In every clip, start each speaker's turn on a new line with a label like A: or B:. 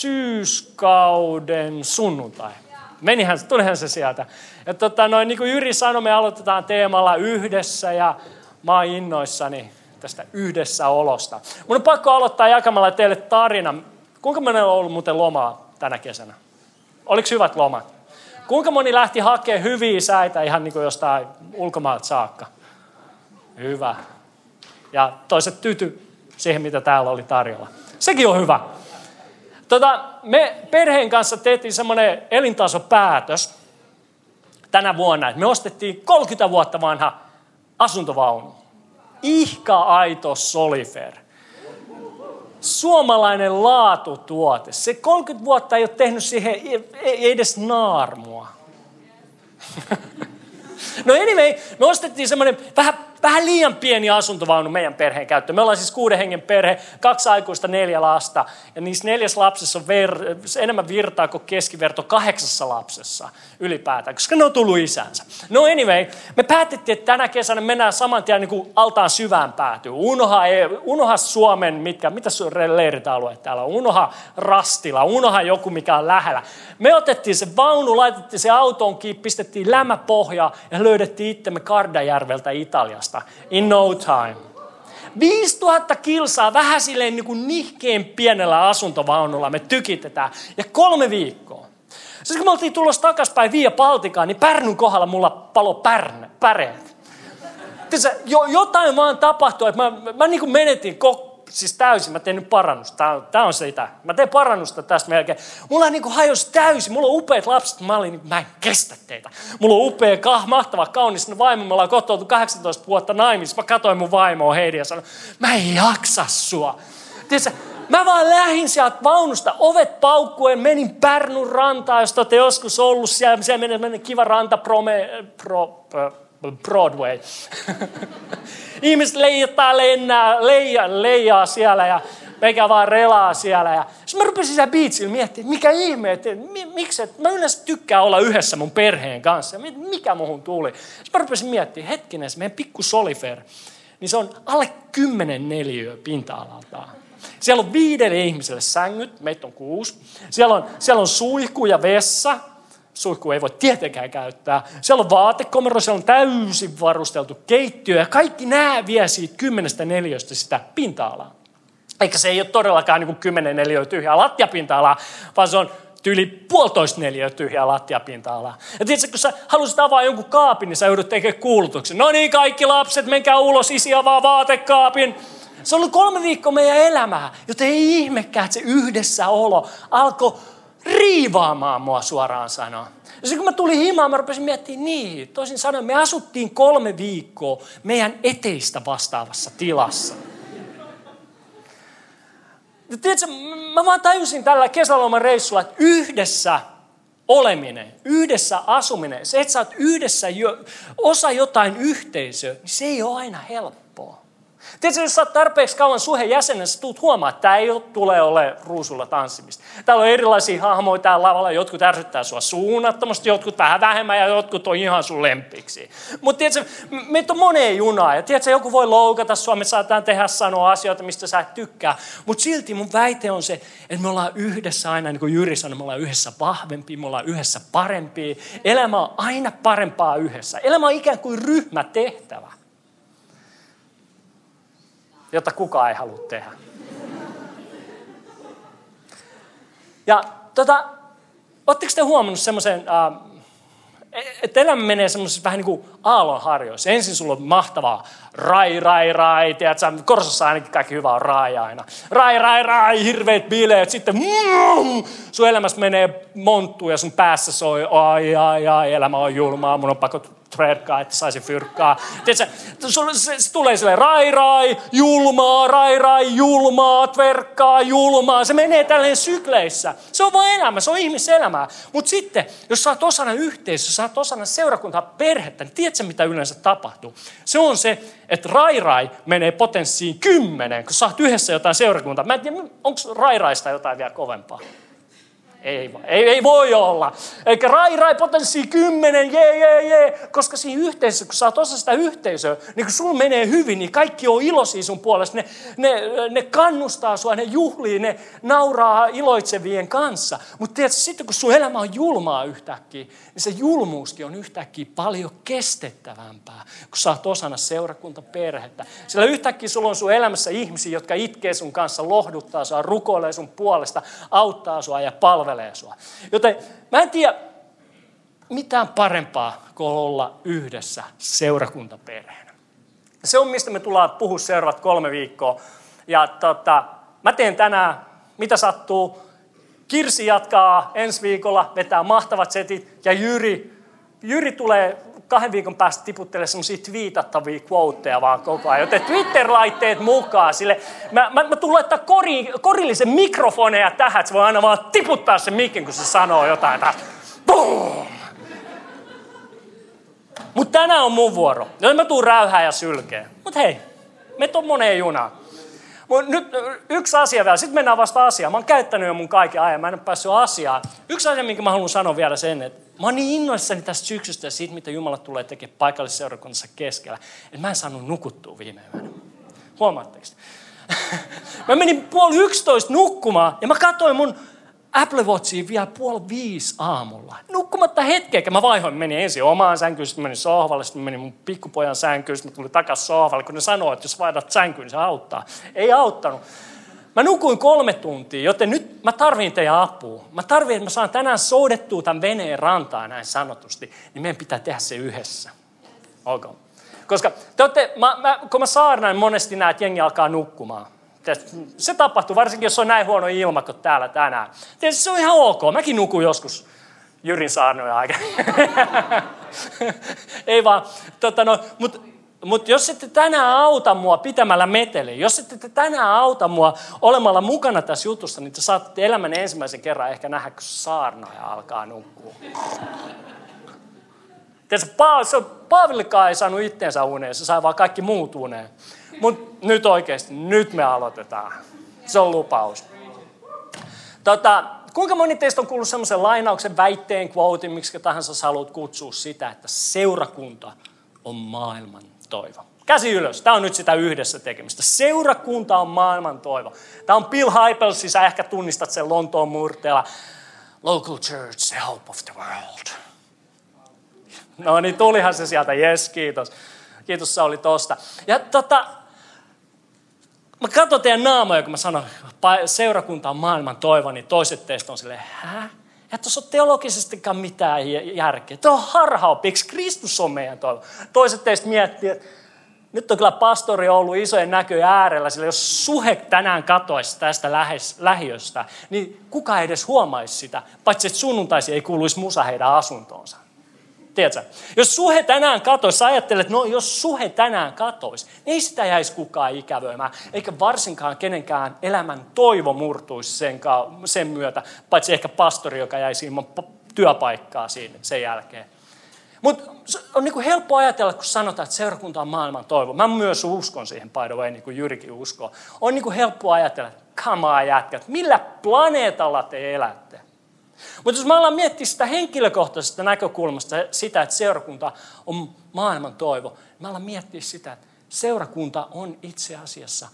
A: syyskauden sunnuntai. Menihän, tulihan se sieltä. Ja tota, noin, niin kuin Jyri sanoi, me aloitetaan teemalla yhdessä ja mä oon innoissani tästä yhdessä olosta. Mun on pakko aloittaa jakamalla teille tarina. Kuinka moni on ollut muuten lomaa tänä kesänä? Oliko hyvät lomat? Kuinka moni lähti hakemaan hyviä säitä ihan niin kuin jostain ulkomaalta saakka? Hyvä. Ja toiset tyty siihen, mitä täällä oli tarjolla. Sekin on hyvä. Tota, me perheen kanssa tehtiin semmoinen elintasopäätös tänä vuonna, että me ostettiin 30 vuotta vanha asuntovaunu. Ihka aito Solifer. Suomalainen laatutuote. Se 30 vuotta ei ole tehnyt siihen edes naarmua. No anyway, me ostettiin semmoinen vähän vähän liian pieni asuntovaunu meidän perheen käyttöön. Me ollaan siis kuuden hengen perhe, kaksi aikuista, neljä lasta. Ja niissä neljäs lapsessa on ver- enemmän virtaa kuin keskiverto kahdeksassa lapsessa ylipäätään, koska ne on tullut isänsä. No anyway, me päätettiin, että tänä kesänä mennään saman tien niin kuin altaan syvään päätyyn. Unoha, unoha Suomen, mitkä, mitä leirit-alueet täällä on. Unoha Rastila, unoha joku, mikä on lähellä. Me otettiin se vaunu, laitettiin se autoon kiinni, pistettiin lämäpohja ja löydettiin itsemme Kardajärveltä Italiasta vasta in no time. 5000 kilsaa vähän silleen niin kuin nihkeen pienellä asuntovaunulla me tykitetään. Ja kolme viikkoa. Siis kun me oltiin tulossa takaspäin Via Baltikaan, niin Pärnyn kohdalla mulla palo pärne, päreet. jo, jotain vaan tapahtui, että mä, mä, mä niin kuin menetin koko siis täysin, mä teen nyt parannusta. Tämä on, tämä on sitä. Mä teen parannusta tästä melkein. Mulla niin kuin hajosi täysin. Mulla on upeat lapset. Mä olin, mä en kestä teitä. Mulla on upea, kah, mahtava, kaunis vaimo. Me ollaan kotoutu 18 vuotta naimissa. Mä katsoin mun vaimoa Heidi ja sanoin, mä en jaksa sua. Tiedätkö, mä vaan lähin sieltä vaunusta, ovet paukkuen, menin Pärnun rantaan, jos olette joskus ollut siellä, siellä menee kiva ranta prome, pro, pro, Broadway. Ihmiset leijattaa lennää, leija, leijaa siellä ja meikä vaan relaa siellä. Ja sitten mä rupesin siellä biitsillä miettimään, mikä ihme, että miksi, että mä yleensä tykkään olla yhdessä mun perheen kanssa. Mikä muhun tuli? Sitten mä rupesin miettimään, hetkinen, se meidän pikku Solifer, niin se on alle 10 neliöä pinta-alaltaan. Siellä on viidelle ihmiselle sängyt, meitä on kuusi. Siellä on, siellä on suihku ja vessa, suihku ei voi tietenkään käyttää. Siellä on vaatekomero, siellä on täysin varusteltu keittiö ja kaikki nämä vie siitä kymmenestä neliöstä sitä pinta-alaa. Eikä se ei ole todellakaan niin kuin kymmenen neliöä tyhjää lattiapinta-alaa, vaan se on tyyli puolitoista neliöä tyhjää lattiapinta-alaa. Ja tiedätkö, kun sä haluaisit avaa jonkun kaapin, niin sä joudut tekemään kuulutuksen. No niin, kaikki lapset, menkää ulos, isi avaa vaatekaapin. Se on ollut kolme viikkoa meidän elämää, joten ei ihmekään, että se yhdessäolo alkoi riivaamaan mua suoraan sanoa. Ja sitten kun mä tulin himaan, mä rupesin miettimään niin. Toisin sanoen, me asuttiin kolme viikkoa meidän eteistä vastaavassa tilassa. Ja tiedätkö, mä vaan tajusin tällä kesäloman reissulla, että yhdessä oleminen, yhdessä asuminen, se, että sä oot yhdessä jo, osa jotain yhteisöä, niin se ei ole aina helppoa. Tiedätkö, jos sä oot tarpeeksi kauan suhen jäsenen, sä tulet huomaa, että tämä ei tule ole ruusulla tanssimista. Täällä on erilaisia hahmoja täällä lavalla, jotkut ärsyttää sua suunnattomasti, jotkut vähän vähemmän ja jotkut on ihan sun lempiksi. Mutta tiedätkö, meitä on moneen junaa ja tiedätkö, joku voi loukata sua, me saataan tehdä sanoa asioita, mistä sä et tykkää. Mutta silti mun väite on se, että me ollaan yhdessä aina, niin kuin Jyri sanoi, me ollaan yhdessä vahvempi, me ollaan yhdessä parempi. Elämä on aina parempaa yhdessä. Elämä on ikään kuin ryhmätehtävä jota kukaan ei halua tehdä. Ja tota, oletteko te huomannut semmoisen, äh, että elämä menee semmoisessa vähän niin kuin aallonharjoissa. Ensin sulla on mahtavaa rai, rai, rai, tiedätkö, Korsossa ainakin kaikki hyvä on rai aina. Rai, rai, rai, hirveät bileet, sitten mm, sun elämässä menee monttu ja sun päässä soi, ai, ai, ai, elämä on julmaa, mun on pakko tverkkaa, että saisi fyrkkaa. Tiedätkö, se, se tulee sille rai rai, julmaa, rai rai, julmaa, tverkkaa, julmaa. Se menee tälleen sykleissä. Se on vain elämä, se on ihmiselämää. Mutta sitten, jos sä oot osana yhteisöä, sä oot osana seurakuntaa, perhettä, niin tiedätkö mitä yleensä tapahtuu? Se on se, että rai rai menee potenssiin kymmenen, kun oot yhdessä jotain seurakuntaa. Mä en tiedä, onko rai raista jotain vielä kovempaa. Ei, ei, ei voi olla. Eikä rai rai potenssi kymmenen, jee, jee, jee. Koska siinä yhteisössä, kun sä oot osa sitä yhteisöä, niin kun sulla menee hyvin, niin kaikki on iloisia sun puolesta. Ne, ne, ne kannustaa sua, ne juhlii, ne nauraa iloitsevien kanssa. Mutta tiedätkö, sitten kun sun elämä on julmaa yhtäkkiä, niin se julmuuskin on yhtäkkiä paljon kestettävämpää, kun sä oot osana seurakuntaperhettä. Sillä yhtäkkiä sulla on sun elämässä ihmisiä, jotka itkee sun kanssa, lohduttaa sua, rukoilee sun puolesta, auttaa sua ja palvelee sua. Joten mä en tiedä mitään parempaa kuin olla yhdessä seurakuntaperheenä. Se on, mistä me tullaan puhua seuraavat kolme viikkoa. Ja tota, mä teen tänään, mitä sattuu, Kirsi jatkaa ensi viikolla, vetää mahtavat setit ja Jyri, Jyri tulee kahden viikon päästä tiputtelemaan semmoisia twiitattavia quoteja vaan koko ajan. Joten Twitter-laitteet mukaan sille. Mä, mä, mä tulen laittaa kori, korillisen mikrofoneja tähän, että se voi aina vaan tiputtaa sen mikin, kun se sanoo jotain. Boom! Mutta tänään on mun vuoro. Jos mä tuun räyhää ja sylkeen. Mutta hei, me on moneen junaan. Mut nyt yksi asia vielä, sitten mennään vasta asiaan. Mä oon käyttänyt jo mun kaiken ajan, mä en ole päässyt asiaan. Yksi asia, minkä mä haluan sanoa vielä sen, että mä oon niin innoissani tästä syksystä ja siitä, mitä Jumala tulee tekemään paikallisseurakunnassa keskellä, että mä en saanut nukuttua viime yönä. Huomaatteko? mä menin puoli yksitoista nukkumaan ja mä katsoin mun Apple Watchiin vielä puoli viisi aamulla. Nukkumatta hetkeäkään. Mä vaihoin, menin ensin omaan sänkyyn, sitten menin sohvalle, sitten menin mun pikkupojan sänkyyn, sitten tulin takaisin sohvalle, kun ne sanoo, että jos vaihdat sänkyyn, niin se auttaa. Ei auttanut. Mä nukuin kolme tuntia, joten nyt mä tarvin teidän apua. Mä tarvin, että mä saan tänään soudettua tämän veneen rantaa näin sanotusti, niin meidän pitää tehdä se yhdessä. Okay. Koska te olette, mä, mä, kun mä saarnan monesti näet, jengi alkaa nukkumaan. Se tapahtuu, varsinkin jos on näin huono ilma kuin täällä tänään. Tietysti se on ihan ok. Mäkin nukun joskus Jyrin saarnoja aika. Ei vaan, tota no, mutta mut jos ette tänään auta mua pitämällä meteli, jos ette tänään auta mua olemalla mukana tässä jutussa, niin te saatte elämän ensimmäisen kerran ehkä nähdä, kun saarnoja alkaa nukkua. Tiedätkö, Paavillikaan ei saanut itteensä uneen, se sai vaan kaikki muut uneen. Mutta nyt oikeasti, nyt me aloitetaan. Se on lupaus. Tota, kuinka moni teistä on kuullut semmoisen lainauksen, väitteen, quotein, miksi tahansa sä haluat kutsua sitä, että seurakunta on maailman toivo. Käsi ylös. Tämä on nyt sitä yhdessä tekemistä. Seurakunta on maailman toivo. Tämä on Bill Hybels, sä ehkä tunnistat sen Lontoon murteella. Local church, the hope of the world. No niin, tulihan se sieltä. Yes, kiitos. Kiitos Sauli tosta. Ja tota, Mä katson teidän naamoja, kun mä sanon, seurakunta on maailman toivo, niin toiset teistä on silleen, hä? Ja tuossa ole teologisestikaan mitään järkeä. Tuo on harhaopiksi. Kristus on meidän toivo. Toiset teistä miettii, että nyt on kyllä pastori ollut isojen näköjen äärellä, sillä jos suhe tänään katoisi tästä lähes, lähiöstä, niin kuka edes huomaisi sitä, paitsi että sunnuntaisi ei kuuluisi musa heidän asuntoonsa. Tiedätkö? Jos suhe tänään katoisi, sä ajattelet, no jos suhe tänään katoisi, niin sitä jäisi kukaan ikävöimään, eikä varsinkaan kenenkään elämän toivo murtuisi sen, sen myötä, paitsi ehkä pastori, joka jäisi ilman työpaikkaa siinä, sen jälkeen. Mutta on niin kuin helppo ajatella, kun sanotaan, että seurakunta on maailman toivo. Mä myös uskon siihen, by the way, niin kuin Jyrikin uskoo. On niin kuin helppo ajatella, on jätkät, millä planeetalla te elätte? Mutta jos mä alan miettiä sitä henkilökohtaisesta näkökulmasta, sitä, että seurakunta on maailman toivo, mä alan miettiä sitä, että seurakunta on itse asiassa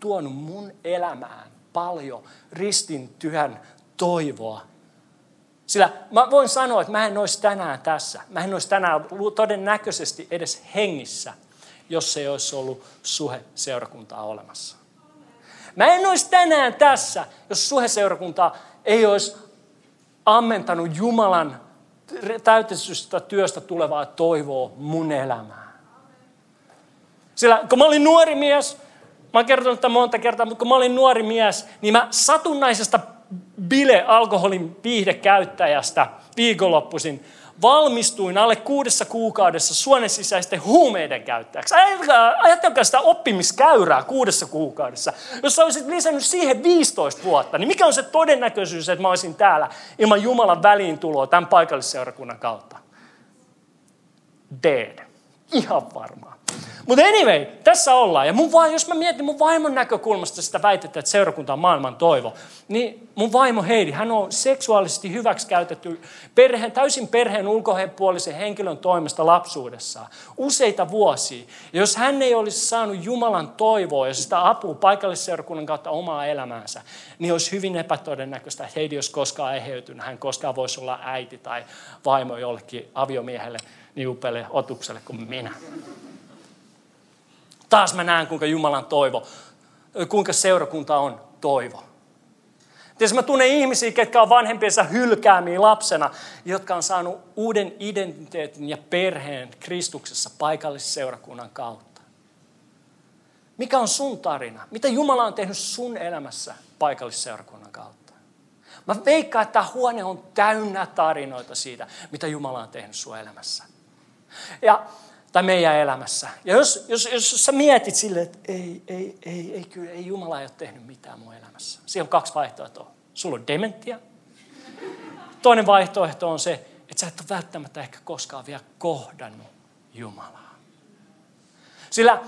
A: tuonut mun elämään paljon ristin työn toivoa. Sillä mä voin sanoa, että mä en olisi tänään tässä. Mä en olisi tänään todennäköisesti edes hengissä, jos ei olisi ollut suhe seurakuntaa olemassa. Mä en olisi tänään tässä, jos suhe seurakuntaa ei olisi ammentanut Jumalan täytetystä työstä tulevaa toivoa mun elämään. Sillä kun mä olin nuori mies, mä oon kertonut tämän monta kertaa, mutta kun mä olin nuori mies, niin mä satunnaisesta bile-alkoholin viihdekäyttäjästä viikonloppuisin valmistuin alle kuudessa kuukaudessa suonen sisäisten huumeiden käyttäjäksi. Ajatelkaa sitä oppimiskäyrää kuudessa kuukaudessa. Jos sä olisit lisännyt siihen 15 vuotta, niin mikä on se todennäköisyys, että mä olisin täällä ilman Jumalan väliintuloa tämän paikallisseurakunnan kautta? Dead. Ihan varmaan. Mutta anyway, tässä ollaan. Ja mun va- jos mä mietin mun vaimon näkökulmasta sitä väitettä, että seurakunta on maailman toivo, niin mun vaimo Heidi, hän on seksuaalisesti hyväksikäytetty perheen, täysin perheen ulkopuolisen henkilön toimesta lapsuudessaan useita vuosia. Ja jos hän ei olisi saanut Jumalan toivoa ja sitä apua paikallisseurakunnan kautta omaa elämäänsä, niin olisi hyvin epätodennäköistä, että Heidi olisi koskaan eheytynyt. Hän koskaan voisi olla äiti tai vaimo jollekin aviomiehelle upealle otukselle kuin minä. Taas mä näen, kuinka Jumalan toivo, kuinka seurakunta on toivo. Tiedätkö, mä tunnen ihmisiä, ketkä on vanhempiensa hylkäämiä lapsena, jotka on saanut uuden identiteetin ja perheen Kristuksessa paikallisseurakunnan kautta. Mikä on sun tarina? Mitä Jumala on tehnyt sun elämässä paikallisseurakunnan kautta? Mä veikkaan, että tämä huone on täynnä tarinoita siitä, mitä Jumala on tehnyt sun elämässä. Ja tai meidän elämässä. Ja jos, jos, jos sä mietit sille, että ei, ei, ei, ei, kyllä, ei Jumala ei ole tehnyt mitään mun elämässä. Siinä on kaksi vaihtoehtoa. Sulla on dementia. Toinen vaihtoehto on se, että sä et ole välttämättä ehkä koskaan vielä kohdannut Jumalaa. Sillä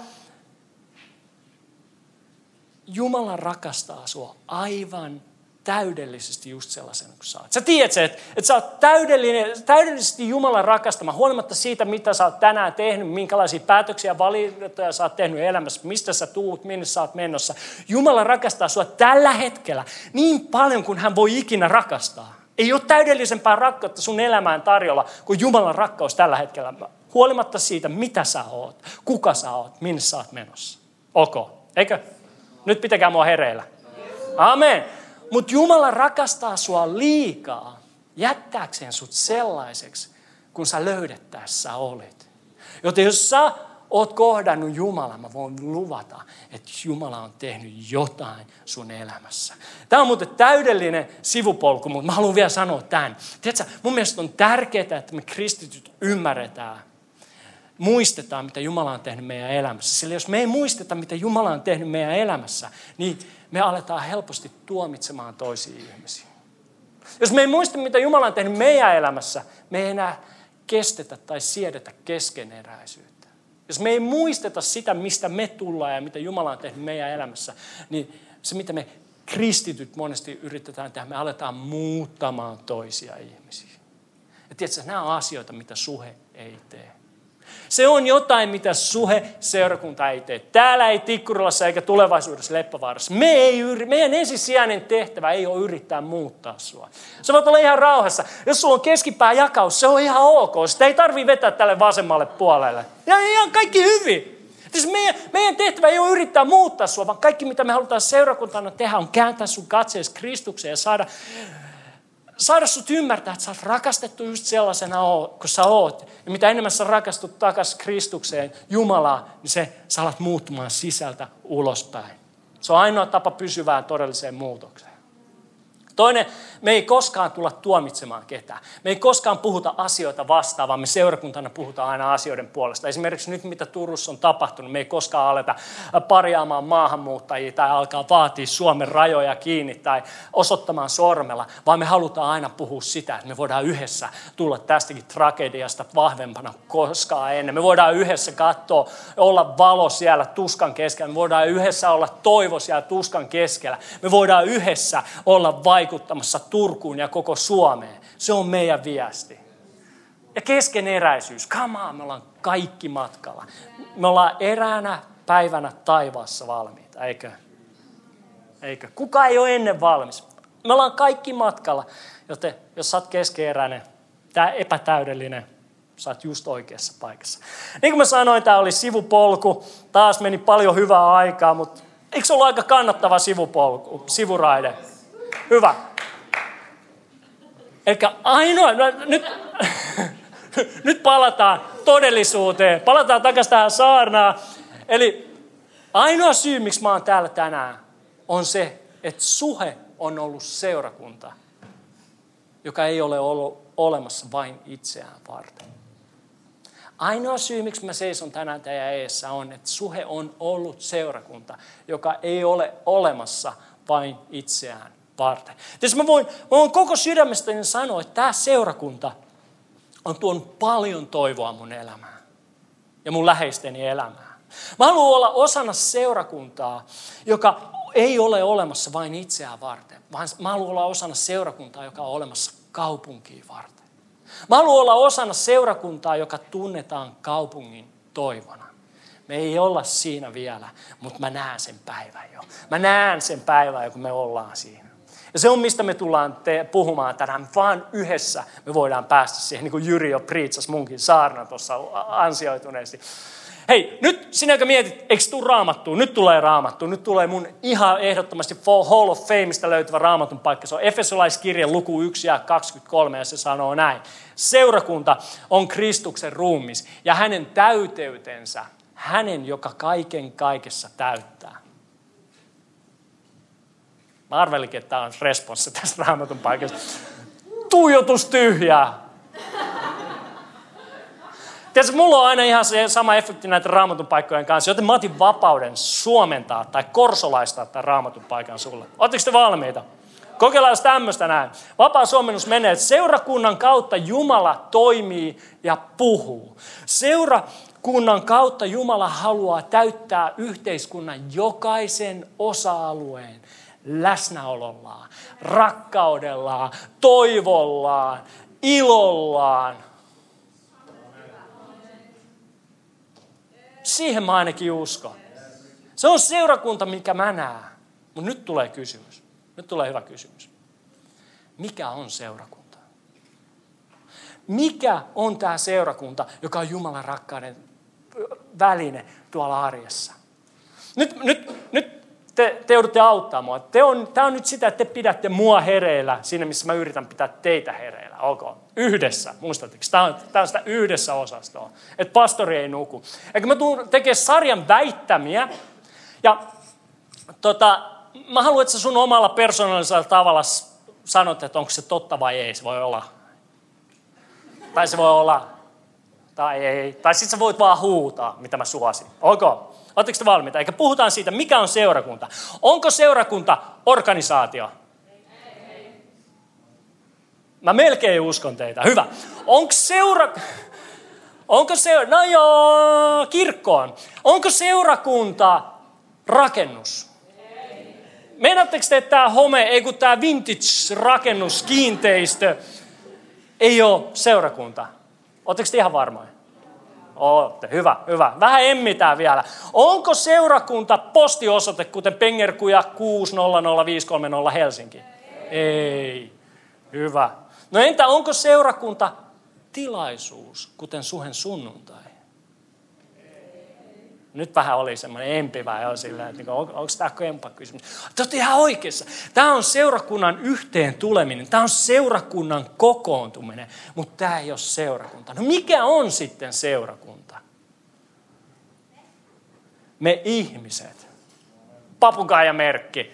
A: Jumala rakastaa sua aivan täydellisesti just sellaisen kuin sä oot. Sä tiedät se, että, että sä oot täydellinen, täydellisesti Jumalan rakastama, huolimatta siitä, mitä sä oot tänään tehnyt, minkälaisia päätöksiä, valintoja sä oot tehnyt elämässä, mistä sä tuut, minne sä oot menossa. Jumala rakastaa sua tällä hetkellä niin paljon kuin hän voi ikinä rakastaa. Ei ole täydellisempää rakkautta sun elämään tarjolla kuin Jumalan rakkaus tällä hetkellä. Huolimatta siitä, mitä sä oot, kuka sä oot, minne sä oot menossa. Ok, eikö? Nyt pitäkää mua hereillä. Amen. Mutta Jumala rakastaa sua liikaa jättääkseen sut sellaiseksi, kun sä löydettäessä olit. Joten jos sä oot kohdannut Jumalan, mä voin luvata, että Jumala on tehnyt jotain sun elämässä. Tämä on muuten täydellinen sivupolku, mutta mä haluan vielä sanoa tämän. Tiedätkö, mun mielestä on tärkeää, että me kristityt ymmärretään, muistetaan, mitä Jumala on tehnyt meidän elämässä. Sillä jos me ei muisteta, mitä Jumala on tehnyt meidän elämässä, niin me aletaan helposti tuomitsemaan toisia ihmisiä. Jos me ei muista, mitä Jumala on tehnyt meidän elämässä, me ei enää kestetä tai siedetä keskeneräisyyttä. Jos me ei muisteta sitä, mistä me tullaan ja mitä Jumala on tehnyt meidän elämässä, niin se, mitä me kristityt monesti yritetään tehdä, me aletaan muuttamaan toisia ihmisiä. Ja tiedätkö, nämä on asioita, mitä suhe ei tee. Se on jotain, mitä suhe seurakunta ei tee. Täällä ei Tikkurilassa eikä tulevaisuudessa Leppävaarassa. Me ei, meidän ensisijainen tehtävä ei ole yrittää muuttaa sua. Se voit olla ihan rauhassa. Jos sulla on keskipää jakaus, se on ihan ok. Sitä ei tarvi vetää tälle vasemmalle puolelle. Ja ihan kaikki hyvin. Siis meidän, meidän tehtävä ei ole yrittää muuttaa sua, vaan kaikki mitä me halutaan seurakuntana tehdä on kääntää sun katseesi Kristukseen ja saada saada sut ymmärtää, että sä oot rakastettu just sellaisena, kun sä oot. Ja mitä enemmän sä rakastut takaisin Kristukseen, Jumalaa, niin se sä alat muuttumaan sisältä ulospäin. Se on ainoa tapa pysyvään todelliseen muutokseen. Toinen, me ei koskaan tulla tuomitsemaan ketään. Me ei koskaan puhuta asioita vastaan, vaan me seurakuntana puhutaan aina asioiden puolesta. Esimerkiksi nyt, mitä Turussa on tapahtunut, me ei koskaan aleta parjaamaan maahanmuuttajia tai alkaa vaatia Suomen rajoja kiinni tai osoittamaan sormella, vaan me halutaan aina puhua sitä, että me voidaan yhdessä tulla tästäkin tragediasta vahvempana koskaan ennen. Me voidaan yhdessä katsoa, olla valo siellä tuskan keskellä. Me voidaan yhdessä olla toivo siellä tuskan keskellä. Me voidaan yhdessä olla vaikuttamassa Turkuun ja koko Suomeen. Se on meidän viesti. Ja keskeneräisyys. Come on, me ollaan kaikki matkalla. Me ollaan eräänä päivänä taivaassa valmiita, eikö? Eikö? Kuka ei ole ennen valmis? Me ollaan kaikki matkalla, joten jos sä oot keskeeräinen, tämä epätäydellinen, sä oot just oikeassa paikassa. Niin kuin mä sanoin, tämä oli sivupolku. Taas meni paljon hyvää aikaa, mutta eikö se ollut aika kannattava sivupolku, sivuraide? Hyvä. Eli ainoa, no, nyt, nyt palataan todellisuuteen, palataan takaisin tähän saarnaan. Eli ainoa syy, miksi mä oon täällä tänään, on se, että suhe on ollut seurakunta, joka ei ole ollut olemassa vain itseään varten. Ainoa syy, miksi mä seison tänään teidän eessä on, että suhe on ollut seurakunta, joka ei ole olemassa vain itseään varten. Tietysti mä voin, mä voin koko sydämestäni sanoa, että tämä seurakunta on tuonut paljon toivoa mun elämään ja mun läheisteni elämään. Mä haluan olla osana seurakuntaa, joka ei ole olemassa vain itseään varten, vaan mä haluan olla osana seurakuntaa, joka on olemassa kaupunkiin varten. Mä haluan olla osana seurakuntaa, joka tunnetaan kaupungin toivona. Me ei olla siinä vielä, mutta mä näen sen päivän jo. Mä näen sen päivän, kun me ollaan siinä. Ja se on, mistä me tullaan te- puhumaan tänään. Vaan yhdessä me voidaan päästä siihen, niin kuin Jyri jo priitsasi munkin saarna tuossa ansioituneesti. Hei, nyt sinä, joka mietit, eikö tuu raamattua? Nyt tulee raamattu. Nyt tulee mun ihan ehdottomasti Hall of Fameista löytyvä raamatun paikka. Se on Efesolaiskirja luku 1 ja 23 ja se sanoo näin. Seurakunta on Kristuksen ruumis ja hänen täyteytensä, hänen, joka kaiken kaikessa täyttää. Mä arvelinkin, että tämä on responssi tästä raamatun paikasta. Tuijotus tyhjää. Tiedätkö, mulla on aina ihan se sama efekti näiden raamatun paikkojen kanssa, joten mä otin vapauden suomentaa tai korsolaistaa tämän raamatun paikan sulle. Oletteko te valmiita? Kokeillaan jos tämmöistä näin. Vapaa suomennus menee, että seurakunnan kautta Jumala toimii ja puhuu. Seurakunnan kautta Jumala haluaa täyttää yhteiskunnan jokaisen osa-alueen läsnäolollaan, rakkaudellaan, toivollaan, ilollaan. Siihen mä ainakin uskon. Se on seurakunta, mikä mä näen. Mutta nyt tulee kysymys. Nyt tulee hyvä kysymys. Mikä on seurakunta? Mikä on tämä seurakunta, joka on Jumalan rakkauden väline tuolla arjessa? Nyt, nyt, nyt te, te joudutte auttaa mua. Te on, tämä on nyt sitä, että te pidätte mua hereillä siinä, missä mä yritän pitää teitä hereillä. Ok, yhdessä, muistatteko? Tämä on, tämä on sitä yhdessä osastoa, että pastori ei nuku. Eikä mä tuun tekemään sarjan väittämiä, ja tota, mä haluan, että sä sun omalla persoonallisella tavalla sanot, että onko se totta vai ei. Se voi olla. Tai se voi olla. Tai ei. Tai sitten sä voit vaan huutaa, mitä mä suosin. Ok. Oletteko te valmiita? Eikä puhutaan siitä, mikä on seurakunta. Onko seurakunta organisaatio? Mä melkein uskon teitä. Hyvä. Onko seura... Onko se... No joo, kirkkoon. Onko seurakunta rakennus? Meinaatteko te, että tämä home, ei kun tämä vintage-rakennus, kiinteistö, ei ole seurakunta? Oletteko te ihan varmoja? Ootte, hyvä, hyvä. Vähän emmitään vielä. Onko seurakunta postiosoite, kuten Pengerkuja 600530 Helsinki? Ei. Ei. Hyvä. No entä onko seurakunta tilaisuus, kuten suhen sunnuntai? Nyt vähän oli semmoinen empivä jo silleen, että on, onko tämä kempa kysymys. Te olette ihan oikeassa. Tämä on seurakunnan yhteen tuleminen. Tämä on seurakunnan kokoontuminen, mutta tämä ei ole seurakunta. No mikä on sitten seurakunta? Me ihmiset. Papukaijamerkki.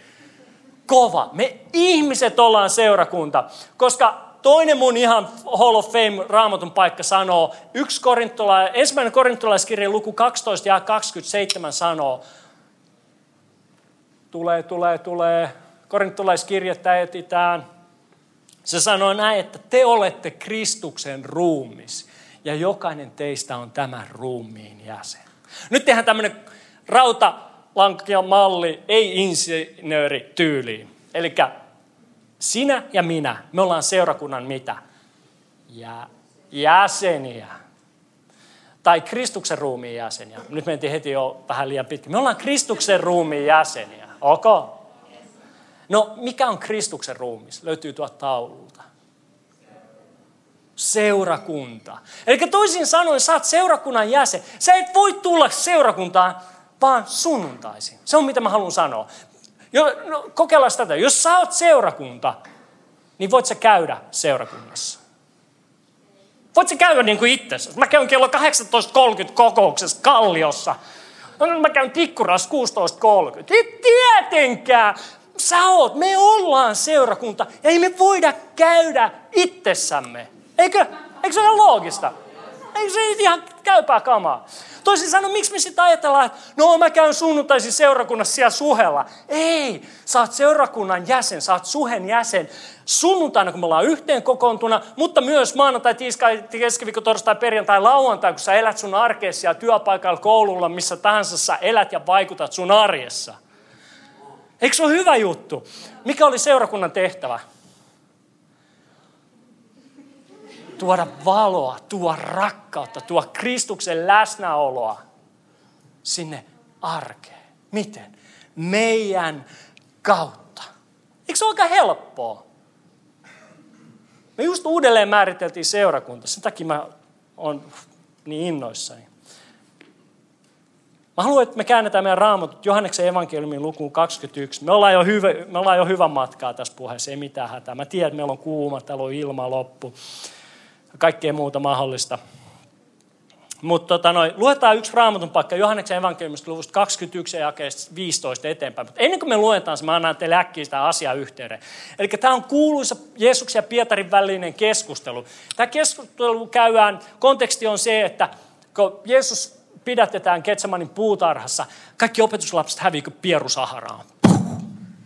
A: Kova. Me ihmiset ollaan seurakunta, koska toinen mun ihan Hall of Fame raamatun paikka sanoo, yksi korintola, ensimmäinen korintolaiskirja luku 12 ja 27 sanoo, tulee, tulee, tulee, korintolaiskirjettä etitään. Se sanoo näin, että te olette Kristuksen ruumis ja jokainen teistä on tämän ruumiin jäsen. Nyt tehdään tämmöinen rautalankia malli, ei insinöörityyliin. Eli sinä ja minä, me ollaan seurakunnan mitä? Ja jäseniä. Tai Kristuksen ruumiin jäseniä. Nyt mentiin heti jo vähän liian pitkin. Me ollaan Kristuksen ruumiin jäseniä. Ok? No, mikä on Kristuksen ruumis? Löytyy tuolta taululta. Seurakunta. Eli toisin sanoen, sä oot seurakunnan jäsen. Sä et voi tulla seurakuntaan vaan sunnuntaisin. Se on mitä mä haluan sanoa. Jo, no, kokeillaan tätä. Jos sä oot seurakunta, niin voit sä käydä seurakunnassa. Voit sä käydä niin kuin itsessä. Mä käyn kello 18.30 kokouksessa Kalliossa. No, mä käyn tikkuras 16.30. Tietenkään! Sä oot, me ollaan seurakunta ja ei me voida käydä itsessämme. Eikö, eikö se ole loogista? Eikö se ihan käypää kamaa? Toisin sanoen, miksi me sitten ajatellaan, että no mä käyn sunnuntaisin seurakunnassa siellä suhella. Ei, sä oot seurakunnan jäsen, sä oot suhen jäsen. Sunnuntaina, kun me ollaan yhteen kokoontuna, mutta myös maanantai, tiiskai, keskiviikko, torstai, perjantai, lauantai, kun sä elät sun arkeessa ja työpaikalla, koululla, missä tahansa sä elät ja vaikutat sun arjessa. Eikö se ole hyvä juttu? Mikä oli seurakunnan tehtävä? Tuoda valoa, tuoda rakkautta, tuoda Kristuksen läsnäoloa sinne arkeen. Miten? Meidän kautta. Eikö se ole aika helppoa? Me just uudelleen määriteltiin seurakunta, sen takia mä oon niin innoissani. Mä haluan, että me käännetään meidän raamatut Johanneksen evankeliumin lukuun 21. Me ollaan, jo hyvä, me ollaan jo hyvän matkaa tässä puheessa, ei mitään hätää. Mä tiedän, että meillä on kuuma, täällä on ilma loppu kaikkea muuta mahdollista. Mutta tota noin, luetaan yksi raamatun paikka Johanneksen evankeliumista luvusta 21 ja 15 eteenpäin. Mutta ennen kuin me luetaan se, mä annan teille äkkiä sitä asiaa yhteyden. Eli tämä on kuuluisa Jeesuksen ja Pietarin välinen keskustelu. Tämä keskustelu käydään, konteksti on se, että kun Jeesus pidätetään Ketsamanin puutarhassa, kaikki opetuslapset häviikö pierusaharaan.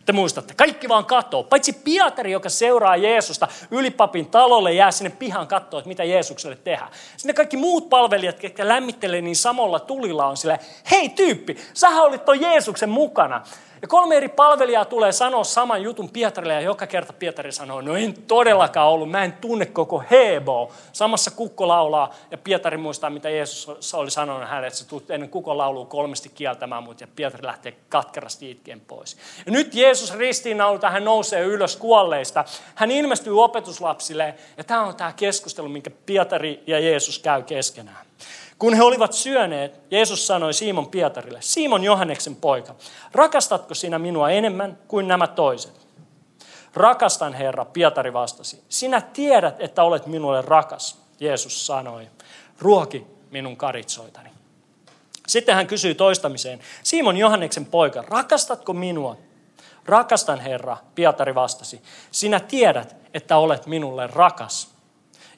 A: Te muistatte, kaikki vaan katsoo. Paitsi Pietari, joka seuraa Jeesusta ylipapin talolle, jää sinne pihan katsoa, että mitä Jeesukselle tehdään. Sinne kaikki muut palvelijat, jotka lämmittelee niin samalla tulilla on sille, hei tyyppi, sähän olit tuon Jeesuksen mukana. Ja kolme eri palvelijaa tulee sanoa saman jutun Pietarille ja joka kerta Pietari sanoo, no en todellakaan ollut, mä en tunne koko Hebo. Samassa kukko laulaa ja Pietari muistaa, mitä Jeesus oli sanonut hänelle, että sä tulet ennen kukko laulua kolmesti kieltämään mut ja Pietari lähtee katkerasti itkeen pois. Ja nyt Jeesus ristiinnaulta, hän nousee ylös kuolleista. Hän ilmestyy opetuslapsille ja tämä on tämä keskustelu, minkä Pietari ja Jeesus käy keskenään. Kun he olivat syöneet, Jeesus sanoi Simon Pietarille, Simon Johanneksen poika, rakastatko sinä minua enemmän kuin nämä toiset? Rakastan Herra, Pietari vastasi. Sinä tiedät, että olet minulle rakas, Jeesus sanoi. Ruoki minun karitsoitani. Sitten hän kysyi toistamiseen, Simon Johanneksen poika, rakastatko minua? Rakastan Herra, Pietari vastasi. Sinä tiedät, että olet minulle rakas.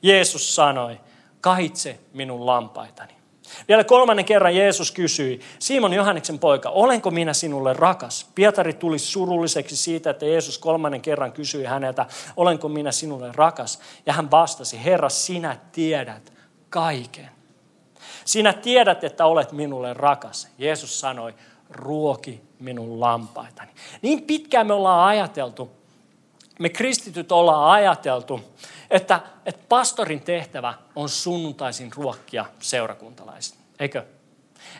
A: Jeesus sanoi, kahitse minun lampaitani. Vielä kolmannen kerran Jeesus kysyi, Simon Johanneksen poika, olenko minä sinulle rakas? Pietari tuli surulliseksi siitä, että Jeesus kolmannen kerran kysyi häneltä, olenko minä sinulle rakas? Ja hän vastasi, Herra, sinä tiedät kaiken. Sinä tiedät, että olet minulle rakas. Jeesus sanoi, ruoki minun lampaitani. Niin pitkään me ollaan ajateltu, me kristityt ollaan ajateltu, että, että pastorin tehtävä on sunnuntaisin ruokkia seurakuntalaiset. Eikö?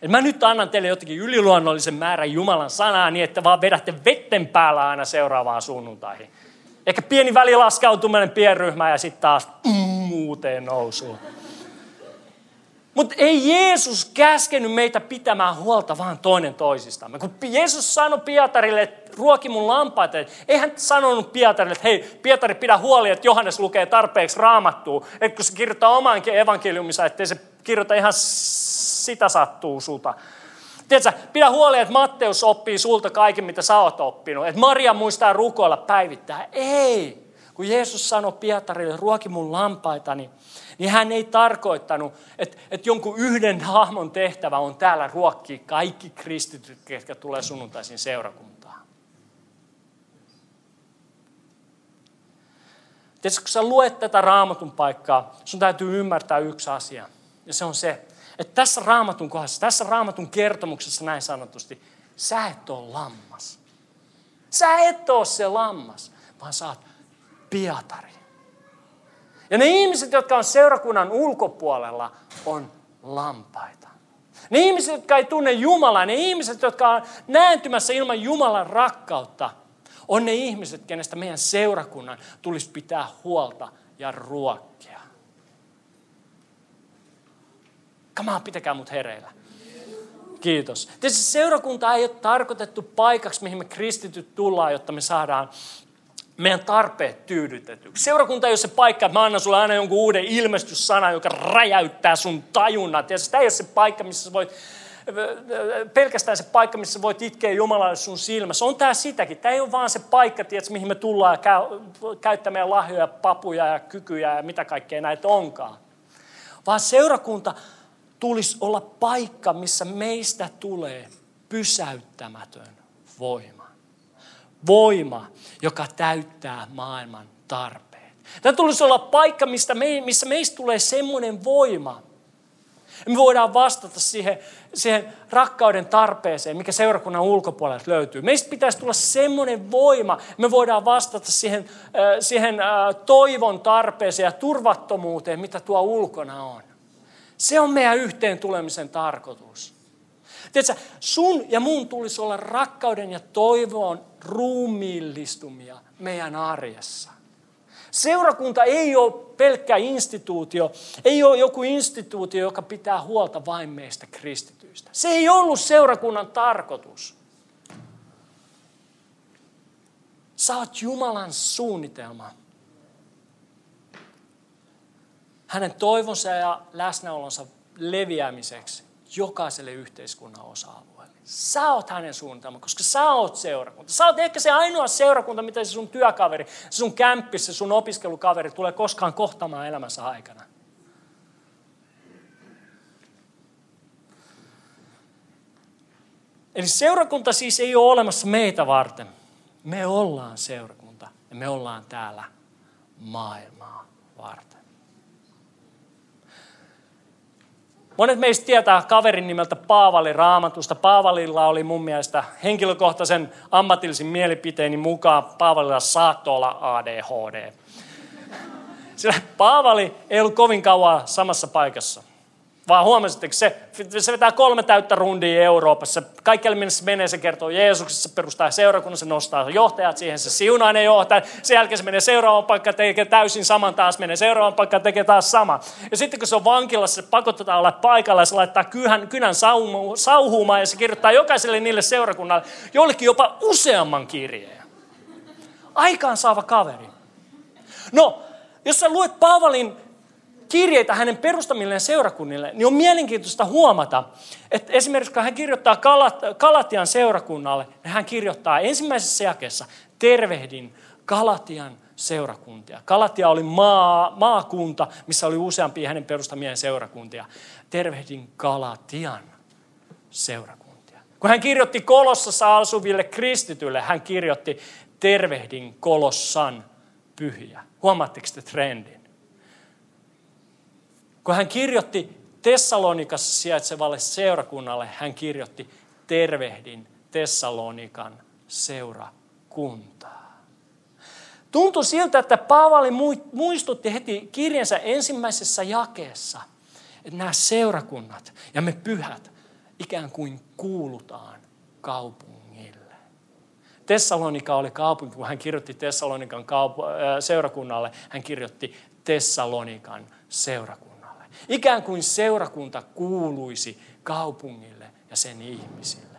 A: Et mä nyt annan teille jotenkin yliluonnollisen määrän Jumalan sanaa niin, että vaan vedätte vetten päällä aina seuraavaan sunnuntaihin. Ehkä pieni välilaskautuminen pienryhmä ja sitten taas mm, uuteen nousuun. Mutta ei Jeesus käskenyt meitä pitämään huolta vaan toinen toisistamme. Kun Jeesus sanoi Pietarille, että ruoki mun lampaita, ei hän sanonut Pietarille, että hei, Pietari, pidä huoli, että Johannes lukee tarpeeksi raamattua. Että kun se kirjoittaa omaankin evankeliumissa, ettei se kirjoita ihan sitä sattuu sulta. Tiedätkö, pidä huoli, että Matteus oppii sulta kaiken, mitä sä oot oppinut. Että Maria muistaa rukoilla päivittää. Ei. Kun Jeesus sanoi Pietarille, ruoki mun lampaitani, niin hän ei tarkoittanut, että, että jonkun yhden hahmon tehtävä on täällä ruokkia kaikki kristityt, jotka tulee sunnuntaisin seurakuntaan. Tiedätkö, kun sä luet tätä raamatun paikkaa, sun täytyy ymmärtää yksi asia. Ja se on se, että tässä raamatun kohdassa, tässä raamatun kertomuksessa näin sanotusti, sä et ole lammas. Sä et ole se lammas, vaan sä oot Pietari. Ja ne ihmiset, jotka on seurakunnan ulkopuolella, on lampaita. Ne ihmiset, jotka ei tunne Jumalaa, ne ihmiset, jotka on nääntymässä ilman Jumalan rakkautta, on ne ihmiset, kenestä meidän seurakunnan tulisi pitää huolta ja ruokkia. Kamaa, pitäkää mut hereillä. Kiitos. Tietysti seurakunta ei ole tarkoitettu paikaksi, mihin me kristityt tullaan, jotta me saadaan meidän tarpeet tyydytetyksi. Seurakunta ei ole se paikka, että mä annan sulle aina jonkun uuden ilmestyssana, joka räjäyttää sun tajunnan. Tietysti tämä ei ole se paikka, missä sä voit pelkästään se paikka, missä voit itkeä Jumalalle sun silmässä. On tämä sitäkin. Tämä ei ole vaan se paikka, tiedätkö, mihin me tullaan käy, käyttämään lahjoja, papuja ja kykyjä ja mitä kaikkea näitä onkaan. Vaan seurakunta tulisi olla paikka, missä meistä tulee pysäyttämätön voima. Voima, joka täyttää maailman tarpeet. Tämä tulisi olla paikka, mistä me, missä meistä tulee semmoinen voima. Me voidaan vastata siihen, siihen rakkauden tarpeeseen, mikä seurakunnan ulkopuolelta löytyy. Meistä pitäisi tulla semmoinen voima, me voidaan vastata siihen, siihen toivon tarpeeseen ja turvattomuuteen, mitä tuo ulkona on. Se on meidän yhteen tulemisen tarkoitus. Tiedätkö, sun ja mun tulisi olla rakkauden ja toivon ruumiillistumia meidän arjessa. Seurakunta ei ole pelkkä instituutio, ei ole joku instituutio, joka pitää huolta vain meistä kristityistä. Se ei ollut seurakunnan tarkoitus. Oot Jumalan suunnitelma. Hänen toivonsa ja läsnäolonsa leviämiseksi jokaiselle yhteiskunnan osa-alueelle. Sä oot hänen suunnitelma, koska sä oot seurakunta. Sä oot ehkä se ainoa seurakunta, mitä se sun työkaveri, se sun kämppis, se sun opiskelukaveri tulee koskaan kohtaamaan elämänsä aikana. Eli seurakunta siis ei ole olemassa meitä varten. Me ollaan seurakunta ja me ollaan täällä maailmaa varten. Monet meistä tietää kaverin nimeltä Paavali raamatusta. Paavalilla oli mun mielestä henkilökohtaisen ammatillisen mielipiteeni mukaan Paavalilla saattoi olla ADHD. Sillä Paavali ei ollut kovin kauan samassa paikassa. Vaan huomasitteko, se, se vetää kolme täyttä rundia Euroopassa. Kaikkialle minne se menee, se kertoo Jeesuksessa, se perustaa seurakunnan, se nostaa johtajat siihen, se siunaa ne johtajat. Sen jälkeen se menee seuraavaan paikkaan, tekee täysin saman taas, menee seuraavaan paikkaan, tekee taas sama. Ja sitten kun se on vankilassa, se pakotetaan olla paikalla ja se laittaa kynän, kynän sauhumaan ja se kirjoittaa jokaiselle niille seurakunnalle, jollekin jopa useamman kirjeen. Aikaan saava kaveri. No, jos sä luet Paavalin kirjeitä hänen perustamilleen seurakunnille, niin on mielenkiintoista huomata, että esimerkiksi kun hän kirjoittaa Galatian seurakunnalle, niin hän kirjoittaa ensimmäisessä jakeessa, tervehdin Galatian seurakuntia. Galatia oli maa, maakunta, missä oli useampia hänen perustamien seurakuntia. Tervehdin Galatian seurakuntia. Kun hän kirjoitti Kolossassa asuville kristityille, hän kirjoitti tervehdin Kolossan pyhiä. Huomaatteko te trendin? Kun hän kirjoitti Tessalonikassa sijaitsevalle seurakunnalle, hän kirjoitti tervehdin Tessalonikan seurakuntaa. Tuntui siltä, että Paavali muistutti heti kirjensä ensimmäisessä jakeessa, että nämä seurakunnat ja me pyhät ikään kuin kuulutaan kaupungille. Tessalonika oli kaupunki, kun hän kirjoitti Tessalonikan seurakunnalle, hän kirjoitti Tessalonikan seurakunnalle. Ikään kuin seurakunta kuuluisi kaupungille ja sen ihmisille.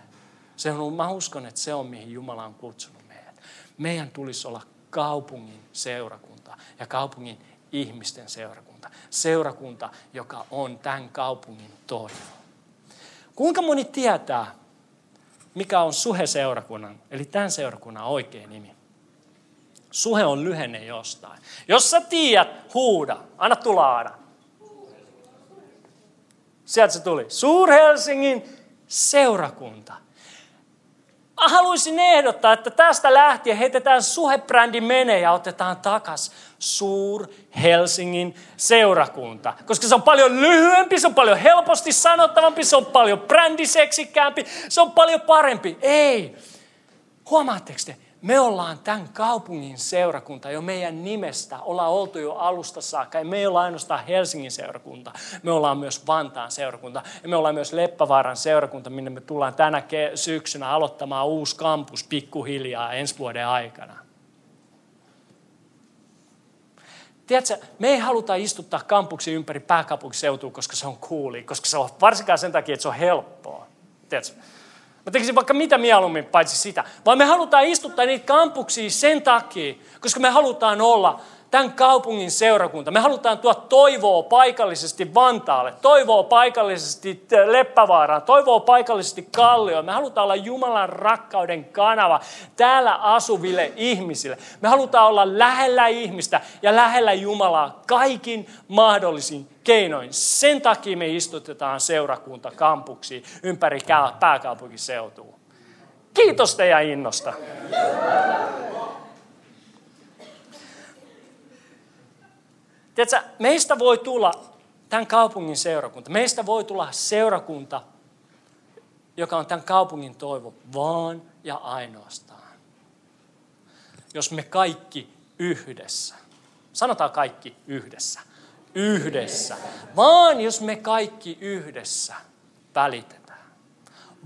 A: Se on, mä uskon, että se on, mihin Jumala on kutsunut meidät. Meidän tulisi olla kaupungin seurakunta ja kaupungin ihmisten seurakunta. Seurakunta, joka on tämän kaupungin toivo. Kuinka moni tietää, mikä on Suhe-seurakunnan, eli tämän seurakunnan oikea nimi? Suhe on lyhenne jostain. Jos sä tiedät, huuda. Anna tulla Aada. Sieltä se tuli. Suur-Helsingin seurakunta. Haluaisin ehdottaa, että tästä lähtien heitetään suhebrändi menee ja otetaan takas Suur-Helsingin seurakunta. Koska se on paljon lyhyempi, se on paljon helposti sanottavampi, se on paljon brändiseksikkäämpi, se on paljon parempi. Ei. Huomaatteko te? Me ollaan tämän kaupungin seurakunta jo meidän nimestä. Ollaan oltu jo alusta saakka. Ja me ei olla ainoastaan Helsingin seurakunta. Me ollaan myös Vantaan seurakunta. Ja me ollaan myös Leppävaaran seurakunta, minne me tullaan tänä syksynä aloittamaan uusi kampus pikkuhiljaa ensi vuoden aikana. Tiedätkö, me ei haluta istuttaa kampuksen ympäri pääkaupunkiseutua, koska se on cooli, koska se on varsinkaan sen takia, että se on helppoa. Tiedätkö? Mä tekisin vaikka mitä mieluummin paitsi sitä. Vaan me halutaan istuttaa niitä kampuksia sen takia, koska me halutaan olla tämän kaupungin seurakunta. Me halutaan tuoda toivoa paikallisesti Vantaalle, toivoa paikallisesti Leppävaaraan, toivoa paikallisesti Kallioon. Me halutaan olla Jumalan rakkauden kanava täällä asuville ihmisille. Me halutaan olla lähellä ihmistä ja lähellä Jumalaa kaikin mahdollisin keinoin. Sen takia me istutetaan seurakunta kampuksiin ympäri pääkaupunkiseutua. Kiitos teidän innosta. Tiedätkö, meistä voi tulla tämän kaupungin seurakunta. Meistä voi tulla seurakunta, joka on tämän kaupungin toivo, vaan ja ainoastaan. Jos me kaikki yhdessä, sanotaan kaikki yhdessä, yhdessä, vaan jos me kaikki yhdessä välitetään,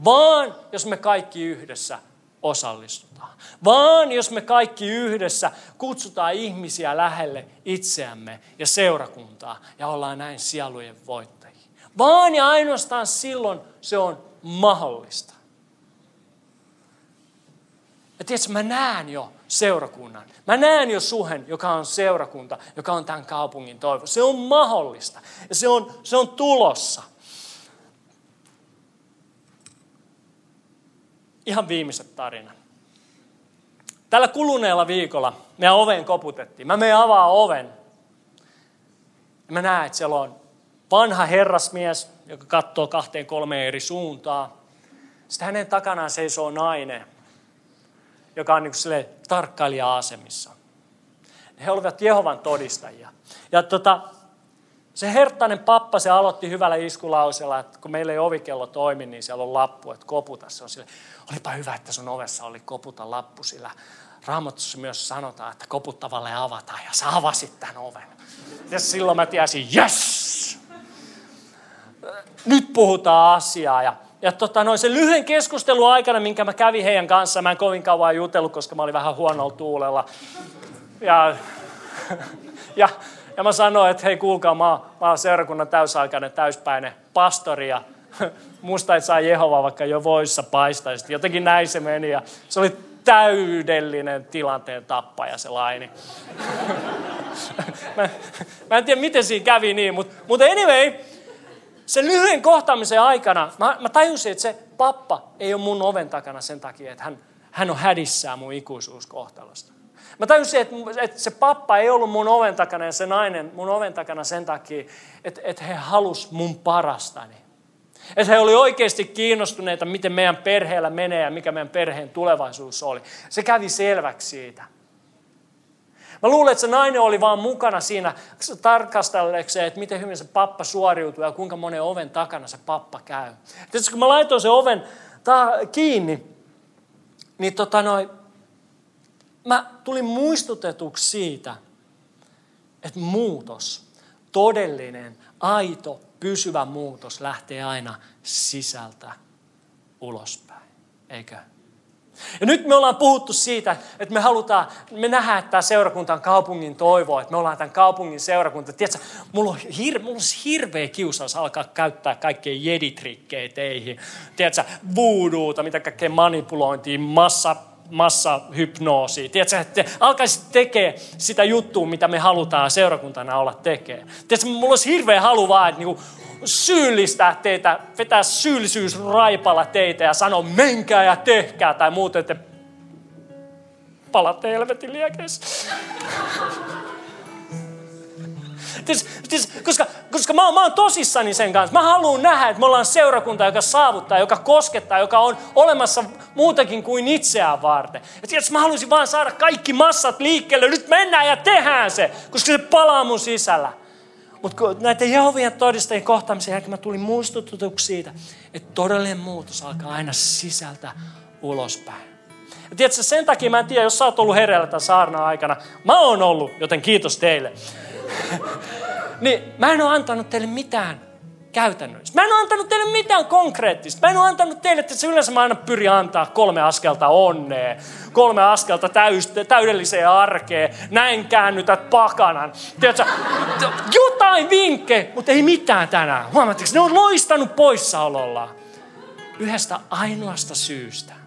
A: vaan jos me kaikki yhdessä osallistutaan. Vaan jos me kaikki yhdessä kutsutaan ihmisiä lähelle itseämme ja seurakuntaa ja ollaan näin sielujen voittajia. Vaan ja ainoastaan silloin se on mahdollista. Ja tiedätkö, mä näen jo seurakunnan. Mä näen jo suhen, joka on seurakunta, joka on tämän kaupungin toivo. Se on mahdollista ja se on, se on tulossa. Ihan viimeiset tarina. Tällä kuluneella viikolla me oven koputettiin. Mä menen avaa oven. Ja mä näen, että siellä on vanha herrasmies, joka katsoo kahteen kolmeen eri suuntaa. Sitten hänen takanaan seisoo nainen, joka on niin sille tarkkailija-asemissa. He olivat Jehovan todistajia. Ja tota, se herttainen pappa, se aloitti hyvällä iskulausella, että kun meillä ei ovikello toimi, niin siellä on lappu, että koputa. Se on sille, olipa hyvä, että sun ovessa oli koputa lappu, sillä Raamatussa myös sanotaan, että koputtavalle avataan, ja sä avasit tämän oven. Ja silloin mä tiesin, yes! Nyt puhutaan asiaa. Ja, ja tota, noin sen lyhyen keskustelun aikana, minkä mä kävin heidän kanssaan, mä en kovin kauan jutellut, koska mä olin vähän huonolla tuulella. Ja, ja ja mä sanoin, että hei kuulkaa, mä, mä oon seurakunnan täysaikainen, täyspäinen pastori ja musta ei saa Jehova vaikka jo voissa paistaisi. Jotenkin näin se meni ja se oli täydellinen tilanteen tappaja se laini. mä, mä en tiedä, miten siinä kävi niin, mutta, mutta anyway, sen lyhyen kohtaamisen aikana mä, mä tajusin, että se pappa ei ole mun oven takana sen takia, että hän, hän on hädissään mun ikuisuuskohtalosta. Mä tajusin, että, että se pappa ei ollut mun oven takana ja se nainen mun oven takana sen takia, että, että he halus mun parastani. Että he oli oikeasti kiinnostuneita, miten meidän perheellä menee ja mikä meidän perheen tulevaisuus oli. Se kävi selväksi siitä. Mä luulen, että se nainen oli vaan mukana siinä tarkastellekseen, että miten hyvin se pappa suoriutuu ja kuinka monen oven takana se pappa käy. Tietysti kun mä laitoin sen oven ta- kiinni, niin tota noin, mä tulin muistutetuksi siitä, että muutos, todellinen, aito, pysyvä muutos lähtee aina sisältä ulospäin. Eikö? Ja nyt me ollaan puhuttu siitä, että me halutaan, me nähdään, että tämä seurakunta on kaupungin toivoa, että me ollaan tämän kaupungin seurakunta. Tiedätkö, mulla on, hir, mulla on hirveä kiusaus alkaa käyttää kaikkea jeditrikkejä teihin. Tiedätkö, voodoota, mitä kaikkea manipulointia, massa massahypnoosia. Tiedätkö, että alkaisit tekee sitä juttua, mitä me halutaan seurakuntana olla tekee. Tiedätkö, mulla olisi hirveä halu vaan, että niinku syyllistää teitä, vetää syyllisyys raipalla teitä ja sanoa menkää ja tehkää tai muuten te palatte helvetin liekeissä. Ties, ties, koska koska mä, mä oon tosissani sen kanssa. Mä haluan nähdä, että me ollaan seurakunta, joka saavuttaa, joka koskettaa, joka on olemassa muutakin kuin itseään varten. Ja tiedätkö, mä haluaisin vaan saada kaikki massat liikkeelle. Nyt mennään ja tehdään se, koska se palaa mun sisällä. Mutta näiden Jehovien todistajien kohtaamisen jälkeen mä tulin muistutetuksi siitä, että todellinen muutos alkaa aina sisältä ulospäin. Ja tiedätkö, sen takia mä en tiedä, jos sä oot ollut hereillä tämän saarnan aikana. Mä oon ollut, joten kiitos teille. niin mä en ole antanut teille mitään käytännöllistä. Mä en ole antanut teille mitään konkreettista. Mä en ole antanut teille, että se yleensä mä aina pyrin antaa kolme askelta onnea, kolme askelta täys, täydelliseen arkeen, näin käännytät pakanan. Tiedätkö, jotain vinkkejä, mutta ei mitään tänään. Huomaatteko, ne on loistanut poissaololla. Yhdestä ainoasta syystä.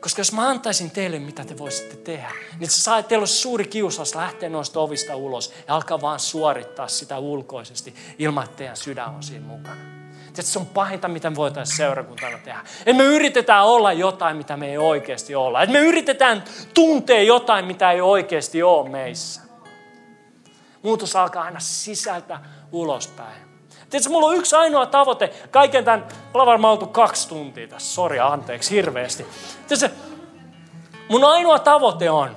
A: Koska jos mä antaisin teille, mitä te voisitte tehdä, niin se saa, teillä olisi suuri kiusaus lähteä noista ovista ulos ja alkaa vaan suorittaa sitä ulkoisesti ilman, että teidän sydän on siinä mukana. Tiedätkö, se on pahinta, mitä me voitaisiin seurakuntana tehdä. Että me yritetään olla jotain, mitä me ei oikeasti olla. Että me yritetään tuntea jotain, mitä ei oikeasti ole meissä. Muutos alkaa aina sisältä ulospäin. Tiedätkö, mulla on yksi ainoa tavoite. Kaiken tämän, ollaan varmaan oltu kaksi tuntia tässä. Sori, anteeksi, hirveästi. Tiedätkö, mun ainoa tavoite on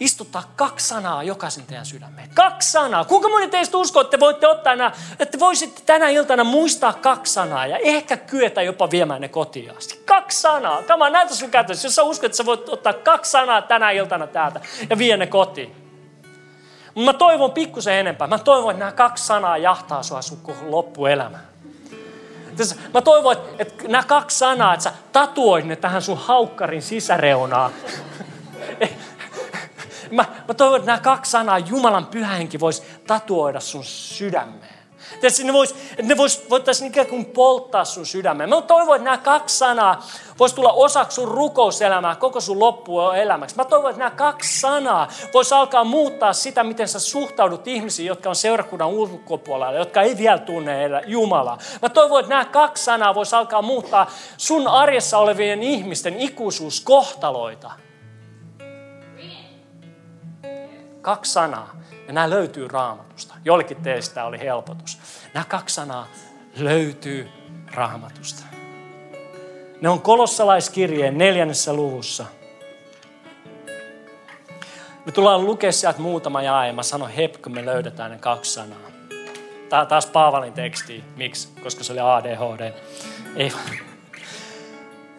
A: istuttaa kaksi sanaa jokaisen teidän sydämeen. Kaksi sanaa. Kuinka moni teistä uskoo, että te voitte ottaa nämä, että voisitte tänä iltana muistaa kaksi sanaa ja ehkä kyetä jopa viemään ne kotiin asti. Kaksi sanaa. Tämä näytä sun käytössä. Jos sä uskot, että sä voit ottaa kaksi sanaa tänä iltana täältä ja vie ne kotiin. Mä toivon pikkusen enempää. Mä toivon, että nämä kaksi sanaa jahtaa sua sun loppuelämä. Mä toivon, että, että nämä kaksi sanaa, että sä tatuoit ne tähän sun haukkarin sisäreunaan. Mä, mä toivon, että nämä kaksi sanaa Jumalan pyhähenki voisi tatuoida sun sydämeen. Tiedätkö, ne vois, ne vois, voitaisiin ikään kuin polttaa sun sydämeen. Mä toivon, että nämä kaksi sanaa voisi tulla osaksi sun rukouselämää koko sun loppuelämäksi. Mä toivon, että nämä kaksi sanaa voisi alkaa muuttaa sitä, miten sä suhtaudut ihmisiin, jotka on seurakunnan ulkopuolella, jotka ei vielä tunne Jumalaa. Mä toivon, että nämä kaksi sanaa voisi alkaa muuttaa sun arjessa olevien ihmisten ikuisuuskohtaloita. Kaksi sanaa. Ja nämä löytyy raamatusta. Jollekin teistä oli helpotus. Nämä kaksi sanaa löytyy raamatusta. Ne on kolossalaiskirjeen neljännessä luvussa. Me tullaan lukea sieltä muutama jae. Mä sanon hep, kun me löydetään ne kaksi sanaa. Tämä taas Paavalin teksti. Miksi? Koska se oli ADHD. Ei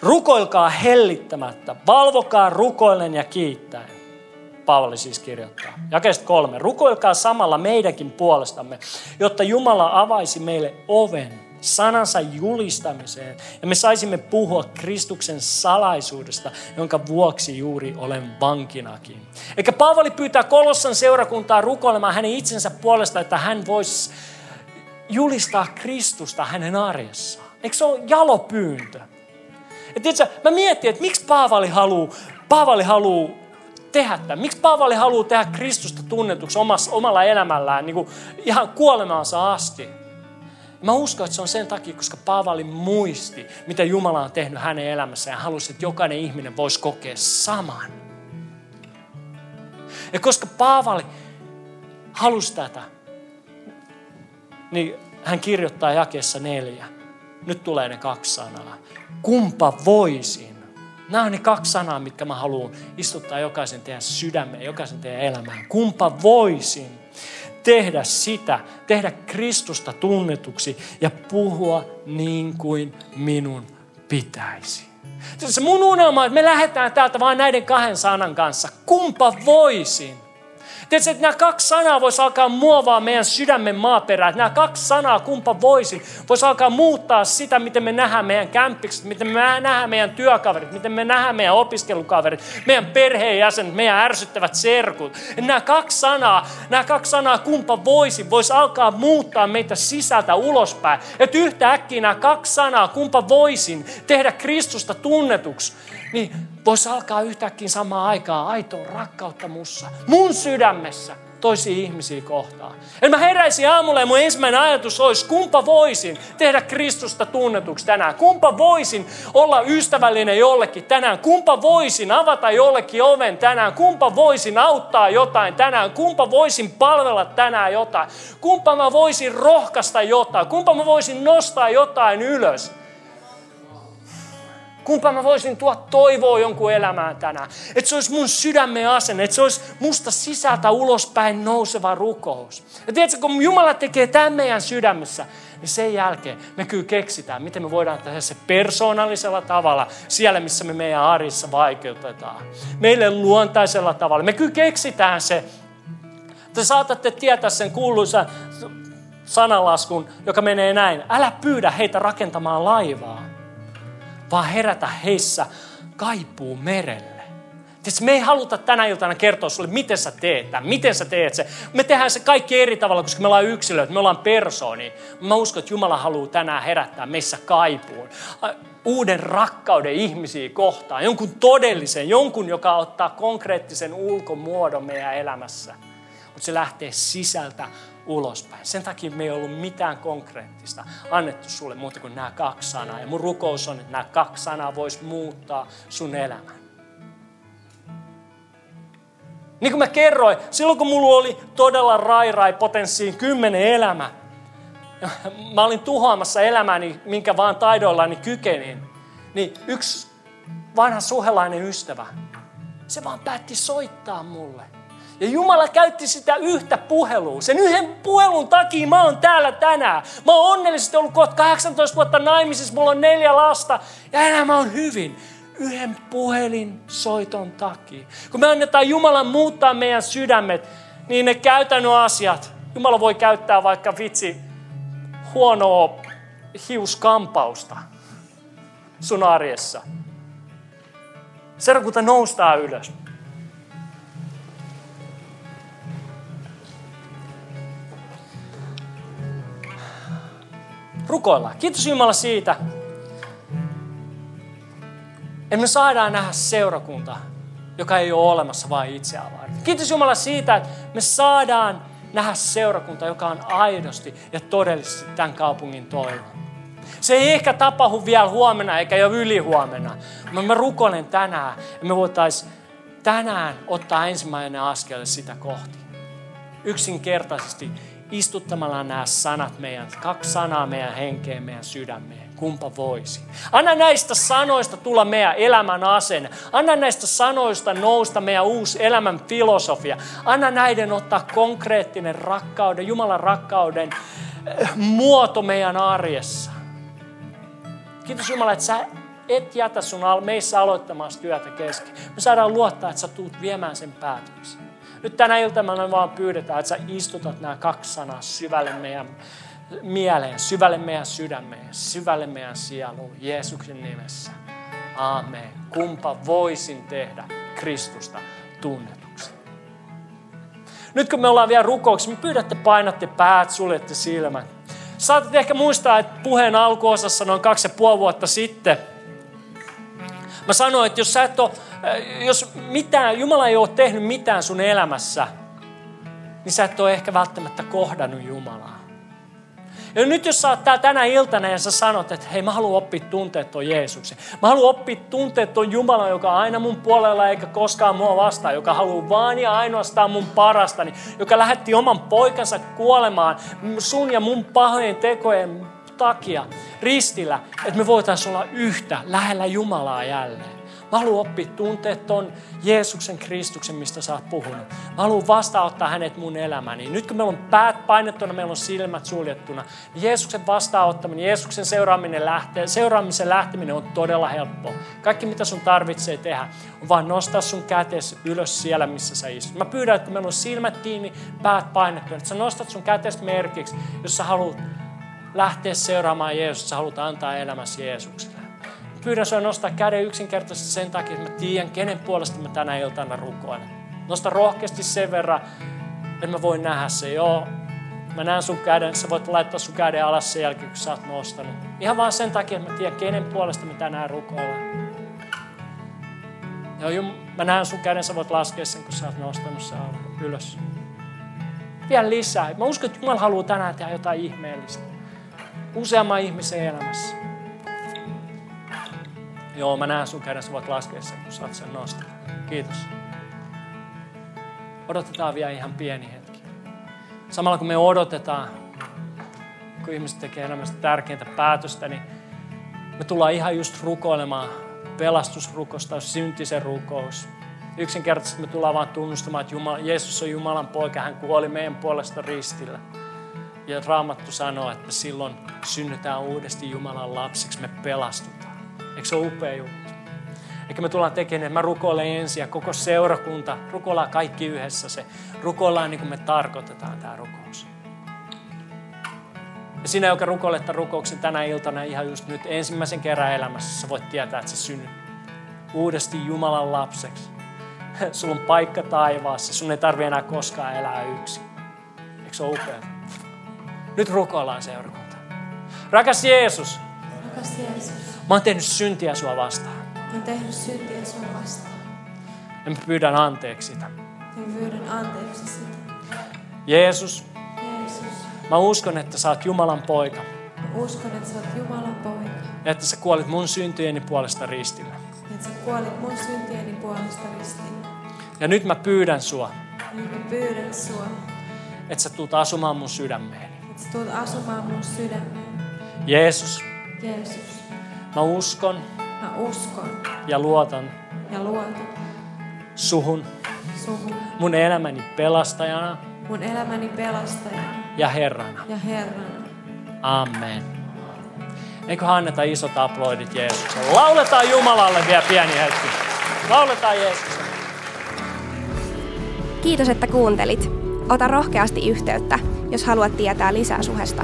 A: Rukoilkaa hellittämättä. Valvokaa rukoillen ja kiittäen. Paavali siis kirjoittaa. Jakeesta kolme. Rukoilkaa samalla meidänkin puolestamme, jotta Jumala avaisi meille oven sanansa julistamiseen ja me saisimme puhua Kristuksen salaisuudesta, jonka vuoksi juuri olen vankinakin. Eikä Paavali pyytää Kolossan seurakuntaa rukoilemaan hänen itsensä puolesta, että hän voisi julistaa Kristusta hänen arjessaan. Eikö se ole jalopyyntö? Et tiedätkö, mä mietin, että miksi Paavali haluaa Paavali haluaa tehdä tämän? Miksi Paavali haluaa tehdä Kristusta tunnetuksi omassa, omalla elämällään niin kuin ihan kuolemaansa asti? Mä uskon, että se on sen takia, koska Paavali muisti, mitä Jumala on tehnyt hänen elämässään ja halusi, että jokainen ihminen voisi kokea saman. Ja koska Paavali halusi tätä, niin hän kirjoittaa jakeessa neljä. Nyt tulee ne kaksi sanaa. Kumpa voisin Nämä on ne kaksi sanaa, mitkä mä haluan istuttaa jokaisen teidän sydämeen, jokaisen teidän elämään. Kumpa voisin tehdä sitä, tehdä Kristusta tunnetuksi ja puhua niin kuin minun pitäisi. Se mun unelma että me lähdetään täältä vain näiden kahden sanan kanssa. Kumpa voisin Tiedätkö, että nämä kaksi sanaa voisi alkaa muovaa meidän sydämen maaperää. Nämä kaksi sanaa, kumpa voisi, voisi alkaa muuttaa sitä, miten me nähdään meidän kämppikset, miten me nähdään meidän työkaverit, miten me nähdään meidän opiskelukaverit, meidän perheenjäsenet, meidän ärsyttävät serkut. Nämä kaksi sanaa, nämä kaksi sanaa, kumpa voisi, voisi alkaa muuttaa meitä sisältä ulospäin. Että yhtäkkiä nämä kaksi sanaa, kumpa voisin tehdä Kristusta tunnetuksi, niin voisi alkaa yhtäkkiä samaan aikaan aitoa rakkautta mussa, mun sydämessä toisiin ihmisiä kohtaan. Eli mä heräisin aamulla ja mun ensimmäinen ajatus olisi, kumpa voisin tehdä Kristusta tunnetuksi tänään. Kumpa voisin olla ystävällinen jollekin tänään. Kumpa voisin avata jollekin oven tänään. Kumpa voisin auttaa jotain tänään. Kumpa voisin palvella tänään jotain. Kumpa mä voisin rohkaista jotain. Kumpa mä voisin nostaa jotain ylös. Kumpa mä voisin tuoda toivoa jonkun elämään tänään. Että se olisi mun sydämen asenne, että se olisi musta sisältä ulospäin nouseva rukous. Ja tiedätkö, kun Jumala tekee tämän meidän sydämessä, niin sen jälkeen me kyllä keksitään, miten me voidaan tehdä se persoonallisella tavalla siellä, missä me meidän arissa vaikeutetaan. Meille luontaisella tavalla. Me kyllä keksitään se. Te saatatte tietää sen kuuluisa sanalaskun, joka menee näin. Älä pyydä heitä rakentamaan laivaa vaan herätä heissä kaipuu merelle. Tietysti me ei haluta tänä iltana kertoa sulle, miten sä teet tämän, miten sä teet se. Me tehdään se kaikki eri tavalla, koska me ollaan yksilöitä, me ollaan persooni. Mä uskon, että Jumala haluaa tänään herättää meissä kaipuun. Uuden rakkauden ihmisiä kohtaan, jonkun todellisen, jonkun, joka ottaa konkreettisen ulkomuodon meidän elämässä. Mutta se lähtee sisältä ulospäin. Sen takia me ei ollut mitään konkreettista annettu sulle muuta kuin nämä kaksi sanaa. Ja mun rukous on, että nämä kaksi sanaa vois muuttaa sun elämän. Niin kuin mä kerroin, silloin kun mulla oli todella rairai potenssiin kymmenen elämä, mä olin tuhoamassa elämäni, minkä vaan taidoillani kykenin, niin yksi vanha suhelainen ystävä, se vaan päätti soittaa mulle. Ja Jumala käytti sitä yhtä puhelua. Sen yhden puhelun takia mä oon täällä tänään. Mä oon onnellisesti ollut kohta 18 vuotta naimisissa, mulla on neljä lasta ja elämä on hyvin yhden puhelin soiton takia. Kun me annetaan Jumalan muuttaa meidän sydämet, niin ne käytännön asiat, Jumala voi käyttää vaikka vitsi huonoa hiuskampausta sun arjessa. Seurakunta noustaa ylös. Rukoillaan. Kiitos Jumala siitä, että me saadaan nähdä seurakunta, joka ei ole olemassa vain itseään varten. Kiitos Jumala siitä, että me saadaan nähdä seurakunta, joka on aidosti ja todellisesti tämän kaupungin toivo. Se ei ehkä tapahdu vielä huomenna eikä jo yli huomenna, mutta mä rukoilen tänään, että me voitaisiin tänään ottaa ensimmäinen askel sitä kohti. Yksinkertaisesti istuttamalla nämä sanat meidän, kaksi sanaa meidän henkeen, meidän sydämeen. Kumpa voisi. Anna näistä sanoista tulla meidän elämän asenne. Anna näistä sanoista nousta meidän uusi elämän filosofia. Anna näiden ottaa konkreettinen rakkauden, Jumalan rakkauden eh, muoto meidän arjessa. Kiitos Jumala, että sä et jätä sun meissä aloittamassa työtä kesken. Me saadaan luottaa, että sä tuut viemään sen päätöksen. Nyt tänä iltana vaan pyydetään, että sä istutat nämä kaksi sanaa syvälle meidän mieleen, syvälle meidän sydämeen, syvälle meidän sieluun, Jeesuksen nimessä. Aamen. Kumpa voisin tehdä Kristusta tunnetuksi. Nyt kun me ollaan vielä rukouksessa, me pyydätte painatte päät, suljette silmät. Saatat ehkä muistaa, että puheen alkuosassa noin kaksi ja puoli vuotta sitten, mä sanoin, että jos sä et ole jos mitään, Jumala ei ole tehnyt mitään sun elämässä, niin sä et ole ehkä välttämättä kohdannut Jumalaa. Ja nyt jos sä oot tänä iltana ja sä sanot, että hei mä haluan oppia tuntea tuon Jeesuksen. Mä haluan oppia tuntea tuon Jumalan, joka on aina mun puolella eikä koskaan mua vastaan. Joka haluaa vaan ja ainoastaan mun parastani. Joka lähetti oman poikansa kuolemaan sun ja mun pahojen tekojen takia ristillä. Että me voitaisiin olla yhtä lähellä Jumalaa jälleen. Mä haluan oppia tuntea ton Jeesuksen Kristuksen, mistä sä oot puhunut. Mä haluan vastaanottaa hänet mun elämäni. Nyt kun meillä on päät painettuna, meillä on silmät suljettuna, niin Jeesuksen vastaanottaminen, Jeesuksen seuraaminen lähtee, seuraamisen lähteminen on todella helppoa. Kaikki mitä sun tarvitsee tehdä, on vaan nostaa sun kätes ylös siellä, missä sä istut. Mä pyydän, että meillä on silmät kiinni, päät painettuna, että sä nostat sun kätes merkiksi, jos sä haluat lähteä seuraamaan Jeesusta, sä haluat antaa elämäsi Jeesukselle pyydän sinua nostaa käden yksinkertaisesti sen takia, että mä tiedän, kenen puolesta mä tänä iltana rukoilen. Nosta rohkeasti sen verran, että mä voin nähdä se. Joo, mä näen sun käden, sä voit laittaa sun käden alas sen jälkeen, kun sä oot nostanut. Ihan vaan sen takia, että mä tiedän, kenen puolesta mä tänään rukoilen. Joo, mä näen sun käden, sä voit laskea sen, kun sä oot nostanut sen ylös. Vielä lisää. Mä uskon, että Jumala haluaa tänään tehdä jotain ihmeellistä. Useamman ihmisen elämässä. Joo, mä näen sun käden, sä voit laskea sen, kun saat sen nostaa. Kiitos. Odotetaan vielä ihan pieni hetki. Samalla kun me odotetaan, kun ihmiset tekee elämästä tärkeintä päätöstä, niin me tullaan ihan just rukoilemaan pelastusrukous tai syntisen rukous. Yksinkertaisesti me tullaan vaan tunnustamaan, että Jumala, Jeesus on Jumalan poika, hän kuoli meidän puolesta ristillä. Ja Raamattu sanoo, että silloin synnytään uudesti Jumalan lapsiksi, me pelastutaan. Eikö se ole upea juttu? Eikä me tullaan tekemään, mä rukoilen ensin ja koko seurakunta, rukoillaan kaikki yhdessä se. Rukoillaan niin kuin me tarkoitetaan tämä rukous. Ja sinä, joka rukoilet tämän rukouksen tänä iltana ihan just nyt ensimmäisen kerran elämässä, sä voit tietää, että sä synnyt uudesti Jumalan lapseksi. Sulla on paikka taivaassa. Sun ei tarvi enää koskaan elää yksin. Eikö se ole upeaa? Nyt rukoillaan seurakunta. Rakas Jeesus,
B: Rakas Jeesus,
A: mä oon tehnyt syntiä sua vastaan.
B: mä oon tehnyt syntiä sun vastaan.
A: Ja mä pyydän anteeksi sitä.
B: Ja mä pyydän anteeksi sitä.
A: Jeesus,
B: Jeesus,
A: mä uskon, että sä oot Jumalan poika.
B: mä uskon, että sä oot Jumalan poika.
A: Ja että sä kuolit mun syntieni puolesta ristillä.
B: Ja että sä kuolit mun syntieni puolesta ristillä.
A: Ja nyt mä pyydän sua,
B: Ja nyt mä pyydän sua,
A: että sä tuut asumaan mun sydämeeni.
B: että sä tulet asumaan mun sydämeen.
A: Jeesus,
B: Jeesus,
A: mä uskon
B: mä uskon
A: ja luotan
B: ja luotan
A: suhun
B: suhun
A: mun elämäni pelastajana
B: mun elämäni pelastajana
A: ja Herrana.
B: ja Herrana.
A: Amen. Eikö anneta isot aplodit Jeesukselle? Lauletaan Jumalalle vielä pieni hetki. Lauletaan Jeesukselle.
C: Kiitos, että kuuntelit. Ota rohkeasti yhteyttä, jos haluat tietää lisää suhesta.